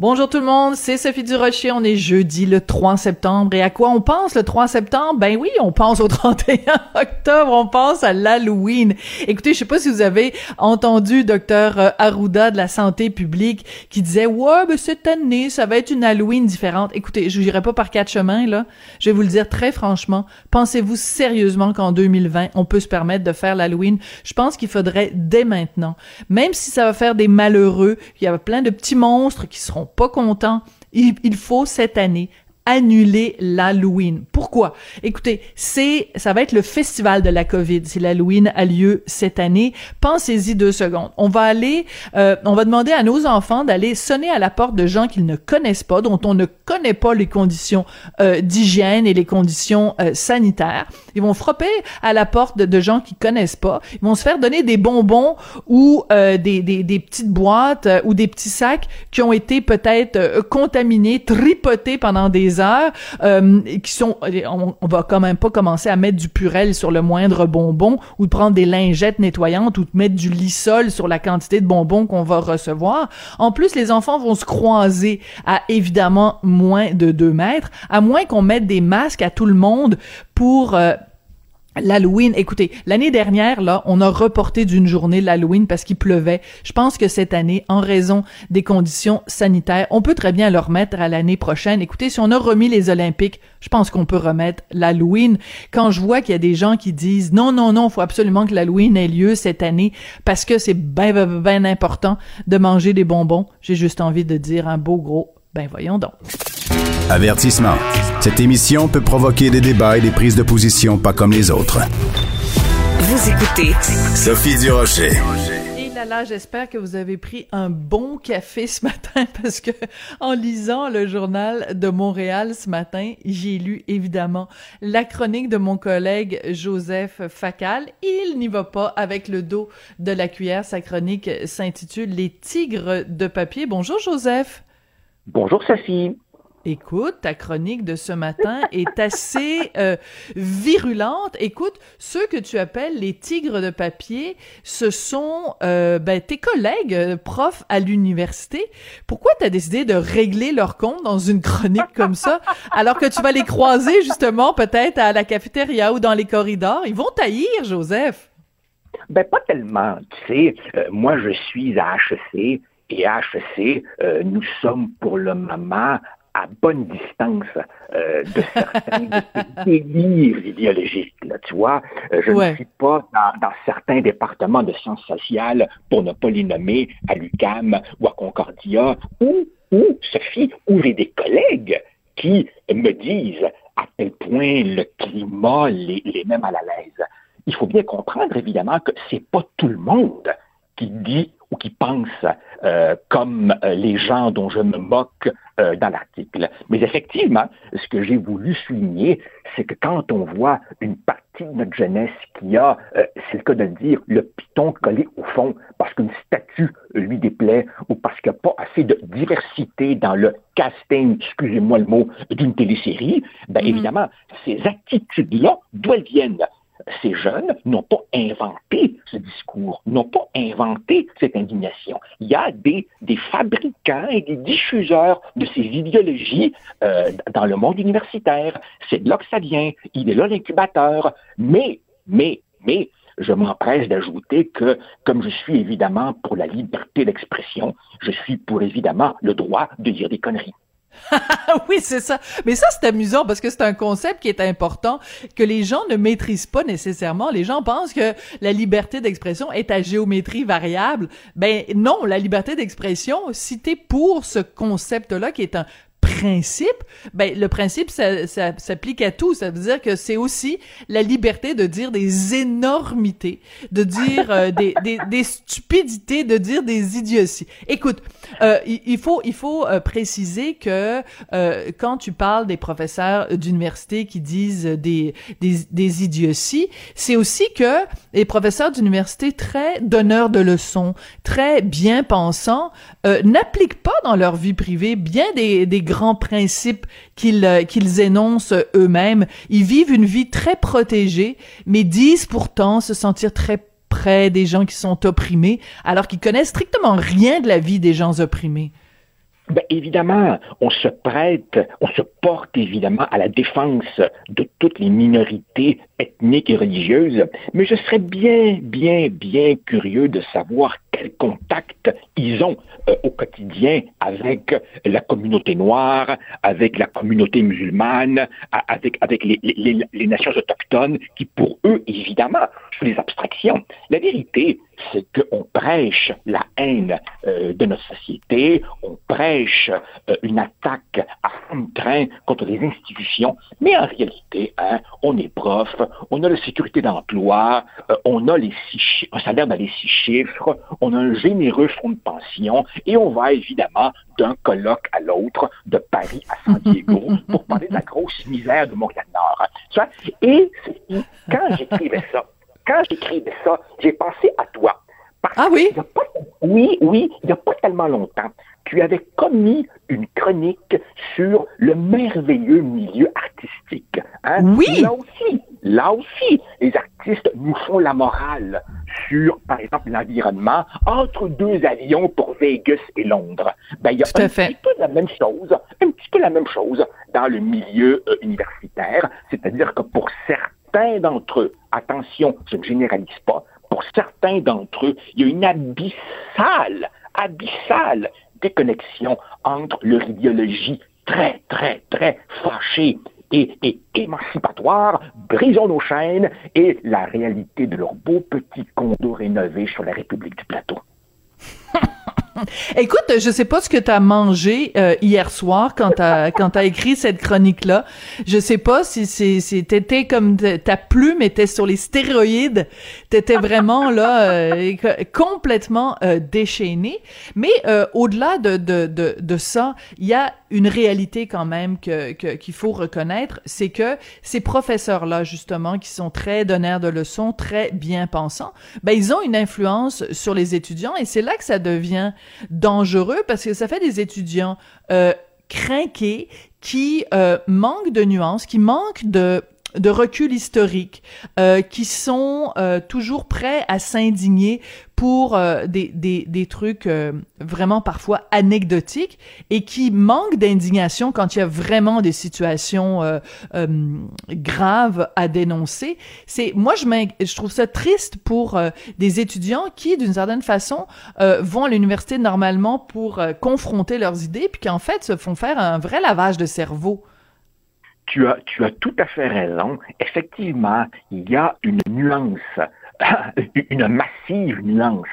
Bonjour tout le monde, c'est Sophie Durocher. On est jeudi le 3 septembre. Et à quoi on pense le 3 septembre? Ben oui, on pense au 31 octobre. On pense à l'Halloween. Écoutez, je sais pas si vous avez entendu docteur euh, Arruda de la santé publique qui disait, ouais, ben cette année, ça va être une Halloween différente. Écoutez, je n'irai pas par quatre chemins, là. Je vais vous le dire très franchement. Pensez-vous sérieusement qu'en 2020, on peut se permettre de faire l'Halloween? Je pense qu'il faudrait dès maintenant. Même si ça va faire des malheureux, il y a plein de petits monstres qui seront pas content. Il, faut cette année annuler l'Halloween. Pourquoi? Écoutez, c'est, ça va être le festival de la COVID si l'Halloween a lieu cette année. Pensez-y deux secondes. On va aller, euh, on va demander à nos enfants d'aller sonner à la porte de gens qu'ils ne connaissent pas, dont on ne connaît pas les conditions euh, d'hygiène et les conditions euh, sanitaires. Ils vont frapper à la porte de, gens qu'ils connaissent pas. Ils vont se faire donner des bonbons ou des, des, des, petites boîtes ou des petits sacs qui ont été peut-être contaminés, tripotés pendant des euh, qui sont, on, va quand même pas commencer à mettre du purel sur le moindre bonbon ou de prendre des lingettes nettoyantes ou de mettre du lissol sur la quantité de bonbons qu'on va recevoir. En plus, les enfants vont se croiser à évidemment moins de 2 mètres, à moins qu'on mette des masques à tout le monde pour euh, L'Halloween, écoutez, l'année dernière, là, on a reporté d'une journée l'Halloween parce qu'il pleuvait. Je pense que cette année, en raison des conditions sanitaires, on peut très bien le remettre à l'année prochaine. Écoutez, si on a remis les Olympiques, je pense qu'on peut remettre l'Halloween. Quand je vois qu'il y a des gens qui disent non, non, non, faut absolument que l'Halloween ait lieu cette année parce que c'est bien, bien, bien important de manger des bonbons, j'ai juste envie de dire un beau gros ben voyons donc. Avertissement. Cette émission peut provoquer des débats et des prises de position pas comme les autres. Vous écoutez Sophie Durocher. Et là là, j'espère que vous avez pris un bon café ce matin parce que en lisant le journal de Montréal ce matin, j'ai lu évidemment la chronique de mon collègue Joseph Facal. Il n'y va pas avec le dos de la cuillère. Sa chronique s'intitule Les tigres de papier. Bonjour Joseph. Bonjour Sophie. Écoute, ta chronique de ce matin est assez euh, virulente. Écoute, ceux que tu appelles les tigres de papier, ce sont euh, ben, tes collègues euh, profs à l'université. Pourquoi tu as décidé de régler leur compte dans une chronique comme ça, alors que tu vas les croiser justement peut-être à la cafétéria ou dans les corridors? Ils vont taillir, Joseph. Ben pas tellement. Tu sais, moi je suis à HEC et à HEC, nous sommes pour le moment à bonne distance euh, de certains délires idéologiques. Là, tu vois, euh, je ne suis pas dans, certains départements de sciences sociales, pour ne pas les nommer, à l'UCAM ou à Concordia, ou, ou Sophie, où j'ai des collègues qui me disent à quel point le climat les, les met mal à l'aise. Il faut bien comprendre, évidemment, que c'est pas tout le monde qui dit ou qui pensent euh, comme euh, les gens dont je me moque euh, dans l'article. Mais effectivement, ce que j'ai voulu souligner, c'est que quand on voit une partie de notre jeunesse qui a, c'est le cas de le dire, le piton collé au fond parce qu'une statue lui déplaît ou parce qu'il n'y a pas assez de diversité dans le casting, excusez-moi le mot, d'une télésérie, ben mm-hmm. évidemment, ces attitudes-là, d'où elles viennent? Ces jeunes n'ont pas inventé ce discours, n'ont pas inventé cette indignation. Il y a des, des fabricants et des diffuseurs de ces idéologies euh, dans le monde universitaire. C'est de là que ça vient. Il est là l'incubateur. Mais, mais, mais, je m'empresse d'ajouter que, comme je suis évidemment pour la liberté d'expression, je suis pour évidemment le droit de dire des conneries. oui, c'est ça. Mais ça, c'est amusant parce que c'est un concept qui est important que les gens ne maîtrisent pas nécessairement. Les gens pensent que la liberté d'expression est à géométrie variable. Ben non, la liberté d'expression, si t'es pour ce concept-là qui est un principe, ben le principe ça, s'applique à tout. Ça veut dire que c'est aussi la liberté de dire des énormités, de dire euh, des, stupidités, de dire des idioties. Écoute, euh, il, faut il faut euh, préciser que quand tu parles des professeurs d'université qui disent des des, des idioties, c'est aussi que les professeurs d'université très donneurs de leçons, très bien pensants, n'appliquent pas dans leur vie privée bien des grands principes qu'ils euh, qu'ils énoncent eux-mêmes. Ils vivent une vie très protégée, mais disent pourtant se sentir très près des gens qui sont opprimés, alors qu'ils connaissent strictement rien de la vie des gens opprimés. Ben, évidemment, on se prête, on se porte évidemment à la défense de toutes les minorités ethniques et religieuses, mais je serais bien, bien, bien curieux de savoir quel contact ils ont euh, au quotidien avec la communauté noire, avec la communauté musulmane, avec, les, nations autochtones, qui pour eux, évidemment, sont des abstractions. La vérité, c'est qu'on prêche la haine euh, de notre société, on prêche euh, une attaque train contre les institutions, mais en réalité, hein, on est prof, on a la sécurité d'emploi, euh, on a les six un salaire dans les six chiffres, on a un généreux fonds de pension, et on va évidemment d'un colloque à l'autre, de Paris à San Diego, pour parler de la grosse misère de Montréal-Nord. Et quand j'écrivais ça, quand j'écrivais ça, j'ai pensé à toi. Ah oui? oui, oui, il n'y a pas tellement longtemps. Tu avais commis une chronique sur le merveilleux milieu artistique. Hein? Oui. Là aussi, là aussi, les artistes nous font la morale sur, par exemple, l'environnement entre deux avions pour Vegas et Londres. Ben, il y a un petit peu la même chose, un petit peu la même chose dans le milieu euh, universitaire, c'est-à-dire que pour certains certains d'entre eux, attention, je ne généralise pas, pour certains d'entre eux, il y a une abyssale, abyssale déconnexion entre leur idéologie très, très, très fâchée et, émancipatoire, brisons nos chaînes, et la réalité de leur beau petit condo rénové sur la République du Plateau. Écoute, je sais pas ce que tu as mangé euh, hier soir quand t'as quand t'as écrit cette chronique là. Je sais pas si c'est si t'étais comme ta plume était sur les stéroïdes. T'étais vraiment là euh, complètement euh, déchaîné. Mais au-delà de, de de de ça, il y a une réalité quand même que qu'il faut reconnaître, c'est que ces professeurs là justement qui sont très donneurs de leçons, très bien pensants, ben ils ont une influence sur les étudiants et c'est là que ça devient dangereux parce que ça fait des étudiants euh, qui euh, manquent de nuances, qui manquent de de recul historique, euh, qui sont euh, toujours prêts à s'indigner pour euh, des, des, des, trucs euh, vraiment parfois anecdotiques et qui manquent d'indignation quand il y a vraiment des situations euh, graves à dénoncer. C'est moi je, je trouve ça triste pour des étudiants qui d'une certaine façon vont à l'université normalement pour confronter leurs idées puis qui en fait se font faire un vrai lavage de cerveau. Tu as, tu as tout à fait raison. Effectivement, il y a une nuance, une massive nuance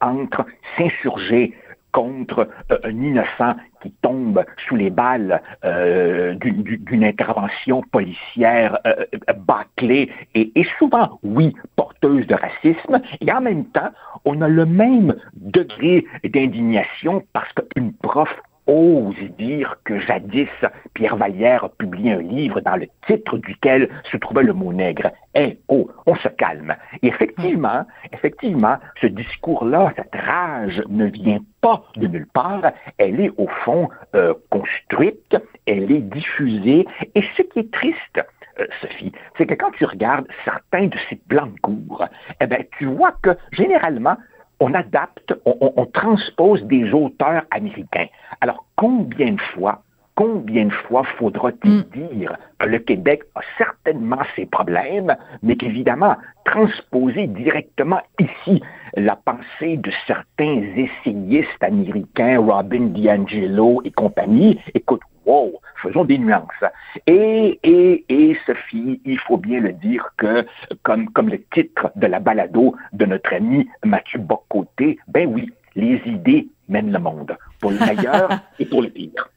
entre s'insurger contre euh, un innocent qui tombe sous les balles euh, d'une intervention policière euh, bâclée et, et, souvent, oui, porteuse de racisme, et en même temps, on a le même degré d'indignation parce qu'une prof ose dire que jadis, Pierre Vallière a publié un livre dans le titre duquel se trouvait le mot nègre. Eh, oh, on se calme. Et effectivement, effectivement, ce discours-là, cette rage ne vient pas de nulle part. Elle est au fond euh, construite, elle est diffusée. Et ce qui est triste, euh, Sophie, c'est que quand tu regardes certains de ces plans de cours, eh ben, tu vois que généralement, on adapte, on, transpose des auteurs américains. Alors, combien de fois, combien de fois faudra-t-il mm. dire que le Québec a certainement ses problèmes, mais qu'évidemment, transposer directement ici la pensée de certains essayistes américains, Robin DiAngelo et compagnie, écoute, wow, faisons des nuances. Et, et, et Sophie, il faut bien le dire que, comme, comme le titre de la balado de notre ami Mathieu Bocoté, ben oui, les idées mènent le monde, pour le meilleur et pour le pire.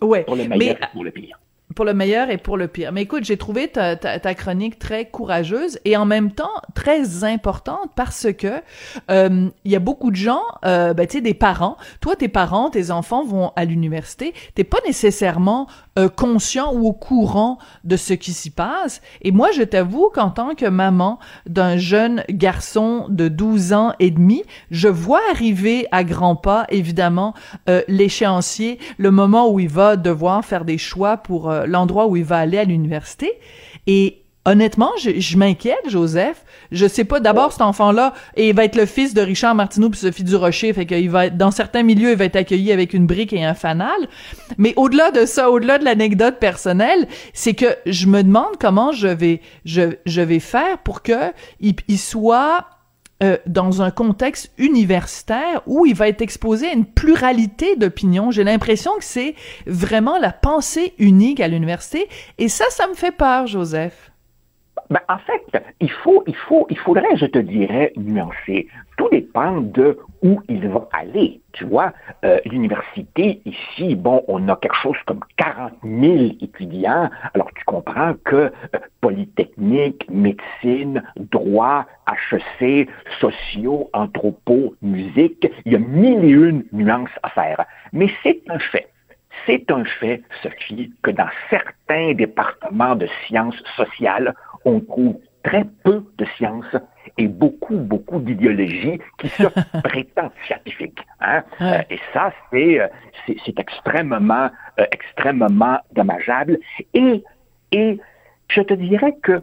Ouais, pour le meilleur et pour le pire pour le meilleur et pour le pire. Mais écoute, j'ai trouvé ta, chronique très courageuse et en même temps très importante parce que euh, il y a beaucoup de gens, euh, ben, tu sais, des parents. Toi, tes parents, tes enfants vont à l'université. T'es pas nécessairement euh, conscient ou au courant de ce qui s'y passe. Et moi, je t'avoue qu'en tant que maman d'un jeune garçon de 12 ans et demi, je vois arriver à grands pas, évidemment, euh, l'échéancier, le moment où il va devoir faire des choix pour l'endroit où il va aller à l'université. Et honnêtement, je, m'inquiète, Joseph. Je sais pas. D'abord, cet enfant-là, et il va être le fils de Richard Martineau puis Sophie Durocher, fait qu'il va dans certains milieux, il va être accueilli avec une brique et un fanal. Mais au-delà de ça, au-delà de l'anecdote personnelle, c'est que je me demande comment je vais, je, je vais faire pour que il soit euh, dans un contexte universitaire où il va être exposé à une pluralité d'opinions. J'ai l'impression que c'est vraiment la pensée unique à l'université et ça, ça me fait peur, Joseph. Ben, en fait, il faut, il faut, il faudrait, je te dirais, nuancer. Tout dépend de où il va aller. Tu vois, euh, l'université ici, bon, on a quelque chose comme 40 000 étudiants. Alors tu comprends que euh, polytechnique, médecine, droit, HEC, sociaux, anthropo, musique, il y a mille et une nuances à faire. Mais c'est un fait. C'est un fait, Sophie, que dans certains départements de sciences sociales, on trouve très peu de sciences et beaucoup, beaucoup d'idéologies qui se prétendent scientifiques. Hein? Euh, et ça, c'est, euh, c'est, extrêmement, euh, extrêmement dommageable. Et, et je te dirais que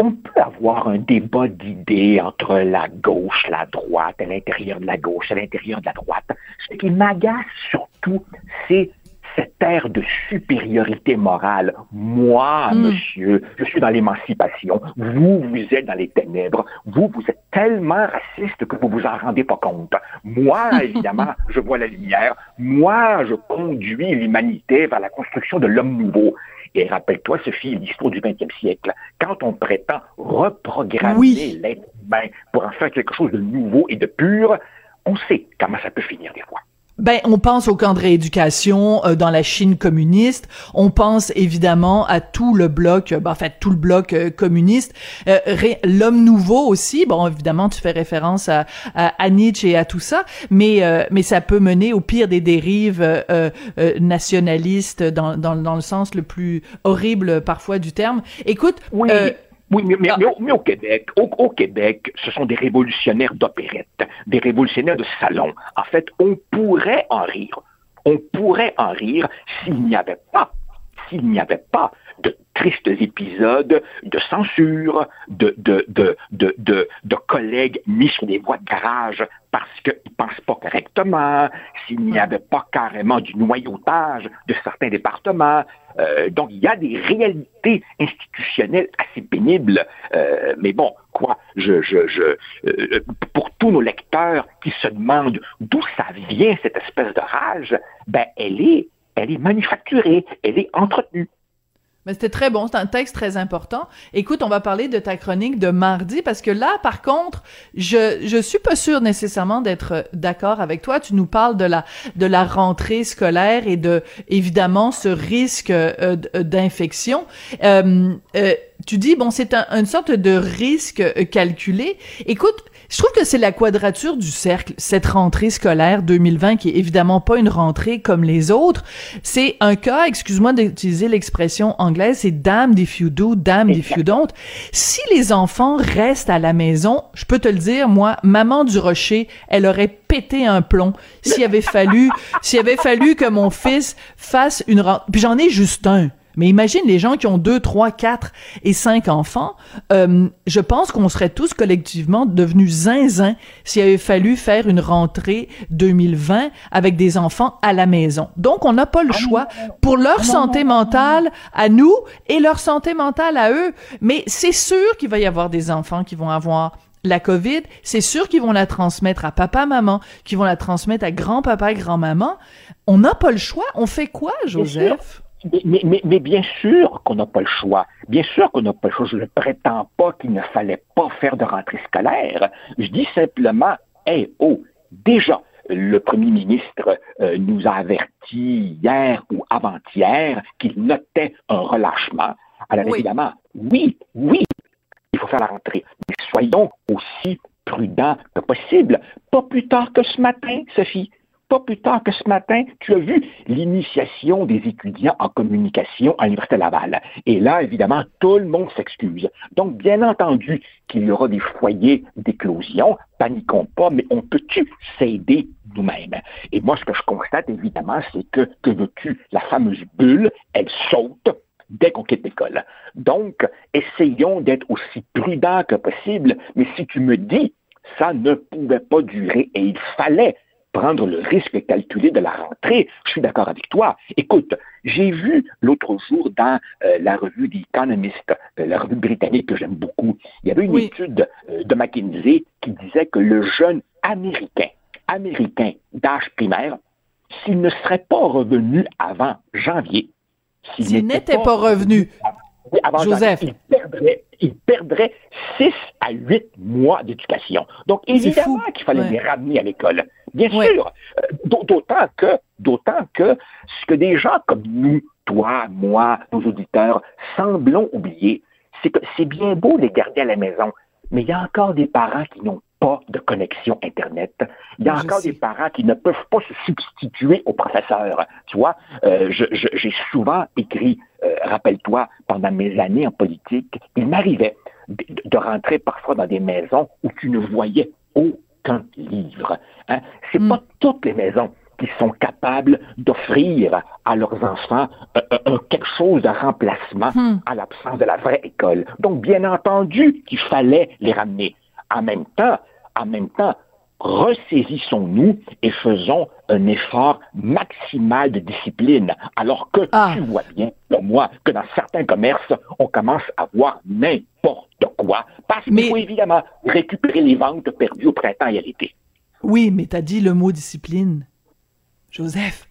on peut avoir un débat d'idées entre la gauche, la droite, à l'intérieur de la gauche, à l'intérieur de la droite. Ce qui m'agace surtout, c'est cette ère de supériorité morale. Moi, hmm. monsieur, je suis dans l'émancipation. Vous, vous êtes dans les ténèbres. Vous, vous êtes tellement raciste que vous vous en rendez pas compte. Moi, évidemment, je vois la lumière. Moi, je conduis l'humanité vers la construction de l'homme nouveau. Et rappelle-toi, Sophie, l'histoire du 20e siècle. Quand on prétend reprogrammer l'être humain pour en faire quelque chose de nouveau et de pur, on sait comment ça peut finir des fois. Ben, on pense au camp de rééducation euh, dans la Chine communiste. On pense évidemment à tout le bloc, ben, en fait tout le bloc euh, communiste. Euh, l'homme nouveau aussi. Bon, évidemment, tu fais référence à, à, Nietzsche et à tout ça, mais mais ça peut mener au pire des dérives nationalistes dans, dans, dans le sens le plus horrible parfois du terme. Écoute. Oui. Oui, mais, ah. au, Québec, au, Québec, ce sont des révolutionnaires d'opérette, des révolutionnaires de salon. En fait, on pourrait en rire. On pourrait en rire s'il n'y avait pas, s'il n'y avait pas de tristes épisodes de censure, de, de, de, de, de, collègues mis sur des voies de garage parce qu'ils ne pensent pas correctement, s'il n'y avait pas carrément du noyautage de certains départements. Euh, donc, il y a des réalités institutionnelles assez pénibles. Euh, mais bon, quoi, je, je, je, euh, pour tous nos lecteurs qui se demandent d'où ça vient cette espèce de rage, ben, elle est, elle est manufacturée, elle est entretenue. Mais c'était très bon, c'est un texte très important. Écoute, on va parler de ta chronique de mardi parce que là, par contre, je je suis pas sûre nécessairement d'être d'accord avec toi. Tu nous parles de la de la rentrée scolaire et de évidemment ce risque euh, d'infection. Euh, euh, tu dis bon, c'est un, une sorte de risque calculé. Écoute, je trouve que c'est la quadrature du cercle, cette rentrée scolaire 2020, qui est évidemment pas une rentrée comme les autres. C'est un cas, excuse-moi d'utiliser l'expression anglaise, c'est damn if you do, damn if you don't. Si les enfants restent à la maison, je peux te le dire, moi, maman du rocher, elle aurait pété un plomb s'il avait fallu, s'il avait fallu que mon fils fasse une rentrée. J'en ai juste un. Mais imagine les gens qui ont deux, trois, quatre et cinq enfants. Euh, je pense qu'on serait tous collectivement devenus zinzin s'il avait fallu faire une rentrée 2020 avec des enfants à la maison. Donc, on n'a pas le ah choix pour leur santé mentale à nous et leur santé mentale à eux. Mais c'est sûr qu'il va y avoir des enfants qui vont avoir la COVID, c'est sûr qu'ils vont la transmettre à papa, maman, qu'ils vont la transmettre à grand-papa, grand-maman. On n'a pas le choix. On fait quoi, Joseph? Mais, bien sûr qu'on n'a pas le choix. Bien sûr qu'on n'a pas le choix. Je ne prétends pas qu'il ne fallait pas faire de rentrée scolaire. Je dis simplement, hey, oh, déjà, le premier ministre euh, nous a averti hier ou avant-hier qu'il notait un relâchement. Alors évidemment, oui, oui, il faut faire la rentrée. Mais soyons aussi prudents que possible. Pas plus tard que ce matin, Sophie pas plus tard que ce matin, tu as vu l'initiation des étudiants en communication à l'Université Laval. Et là, évidemment, tout le monde s'excuse. Donc, bien entendu qu'il y aura des foyers d'éclosion, paniquons pas, mais on peut-tu s'aider nous-mêmes? Et moi, ce que je constate, évidemment, c'est que, que veux-tu, la fameuse bulle, elle saute, dès qu'on quitte l'école. Donc, essayons d'être aussi prudents que possible, mais si tu me dis ça ne pouvait pas durer et il fallait prendre le risque calculé de la rentrée. Je suis d'accord avec toi. Écoute, j'ai vu l'autre jour dans euh, la revue The Economist, euh, la revue britannique que j'aime beaucoup, il y avait une étude euh, de McKinsey qui disait que le jeune américain, américain d'âge primaire, s'il ne serait pas revenu avant janvier, s'il n'était pas, revenu, Joseph. il perdrait, il perdrait 6 à 8 mois d'éducation. Donc, évidemment qu'il fallait les ramener à l'école. Bien sûr. Euh, d'autant que, d'autant que ce que des gens comme nous, toi, moi, nos auditeurs, semblons oublier, c'est que c'est bien beau les garder à la maison, mais il y a encore des parents qui n'ont pas de connexion Internet. Il y a encore des parents qui ne peuvent pas se substituer aux professeurs. Tu vois, euh, j'ai souvent écrit, euh, rappelle-toi, pendant mes années en politique, il m'arrivait de, rentrer parfois dans des maisons où tu ne voyais aucun livre. Hein. C'est hmm. pas toutes les maisons qui sont capables d'offrir à leurs enfants euh, quelque chose de remplacement hmm. à l'absence de la vraie école. Donc, bien entendu qu'il fallait les ramener. En même temps, en même temps, ressaisissons-nous et faisons un effort maximal de discipline, alors que ah. tu vois bien, pour moi, que dans certains commerces, on commence à voir n'importe quoi, parce qu'il faut évidemment récupérer les ventes perdues au printemps et à l'été. Oui, mais tu as dit le mot discipline. Joseph,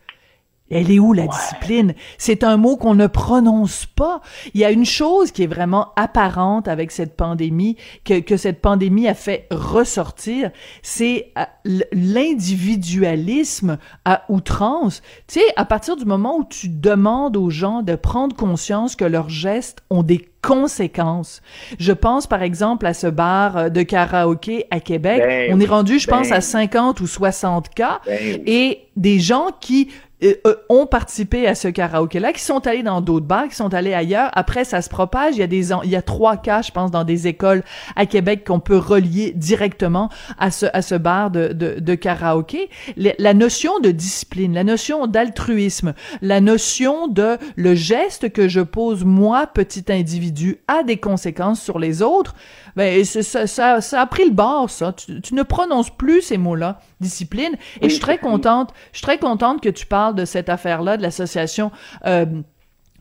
elle est où la discipline? C'est un mot qu'on ne prononce pas. Il y a une chose qui est vraiment apparente avec cette pandémie, que, que cette pandémie a fait ressortir, c'est euh, l'individualisme à outrance. Tu sais, à partir du moment où tu demandes aux gens de prendre conscience que leurs gestes ont des conséquences. Je pense par exemple à ce bar euh, de karaoké à Québec. Ben On est rendu, je pense, à 50 ben ou 60 cas ben et des gens qui euh, ont participé à ce karaoké-là, qui sont allés dans d'autres bars, qui sont allés ailleurs. Après, ça se propage. Il y a des, il y a trois cas, je pense, dans des écoles à Québec qu'on peut relier directement à ce, à ce bar de, de, de karaoké. La notion de discipline, la notion d'altruisme, la notion de le geste que je pose moi, petit individu, a des conséquences sur les autres. Ben, ça, ça, ça, a pris le bord, ça. Tu, tu ne prononces plus ces mots-là, discipline. Et je suis très contente, je suis très contente que tu parles de cette affaire-là, de l'association euh,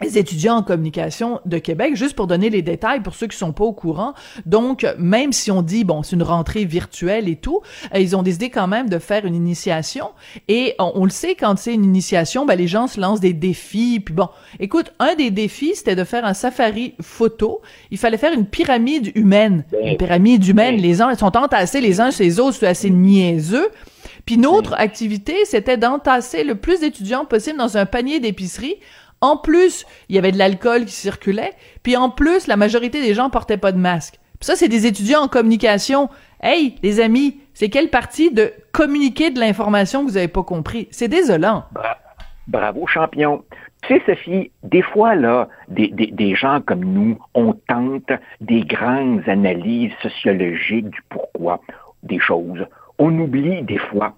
les étudiants en communication de Québec, juste pour donner les détails pour ceux qui sont pas au courant. Donc, même si on dit, bon, c'est une rentrée virtuelle et tout, euh, ils ont décidé quand même de faire une initiation. Et on, le sait, quand c'est une initiation, ben, les gens se lancent des défis. Puis bon, écoute, un des défis, c'était de faire un safari photo. Il fallait faire une pyramide humaine. Une pyramide humaine, les uns ils sont entassés les uns chez les autres, c'est assez niaiseux. Puis notre activité, c'était d'entasser le plus d'étudiants possible dans un panier d'épicerie en plus, il y avait de l'alcool qui circulait. Puis en plus, la majorité des gens portaient pas de masque. Ça, c'est des étudiants en communication. Hey, les amis, c'est quelle partie de communiquer de l'information que vous avez pas compris? C'est désolant. Bravo, champion. Tu sais, Sophie, des fois, là, des, des, gens comme nous, on tente des grandes analyses sociologiques du pourquoi des choses. On oublie des fois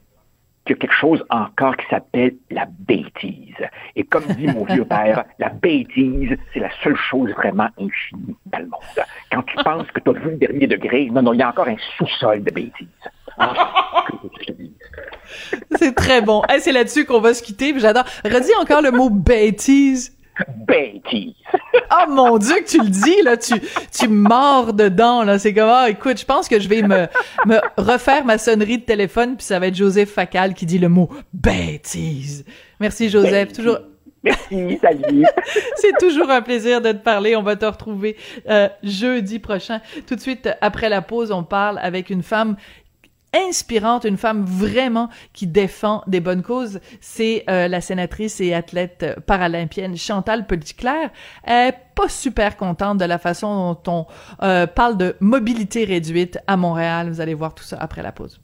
qu'il y a quelque chose encore qui s'appelle la bêtise. Et comme dit mon vieux père, la bêtise, c'est la seule chose vraiment infinie dans le monde. Quand tu penses que tu as vu le dernier degré, non, non, il y a encore un sous-sol de bêtise. Ah, c'est très bon. c'est là-dessus qu'on va se quitter. J'adore. Redis encore le mot bêtise bêtise. oh mon Dieu que tu le dis, là, tu, tu mords dedans, là. C'est comme, ah, écoute, je pense que je vais me, me refaire ma sonnerie de téléphone, puis ça va être Joseph Facal qui dit le mot bêtise. Merci, Joseph. Toujours. Merci, salut. C'est toujours un plaisir de te parler. On va te retrouver euh, jeudi prochain. Tout de suite après la pause, on parle avec une femme inspirante, une femme vraiment qui défend des bonnes causes, c'est euh, la sénatrice et athlète paralympienne Chantal Petitclerc. Elle est pas super contente de la façon dont on euh, parle de mobilité réduite à Montréal. Vous allez voir tout ça après la pause.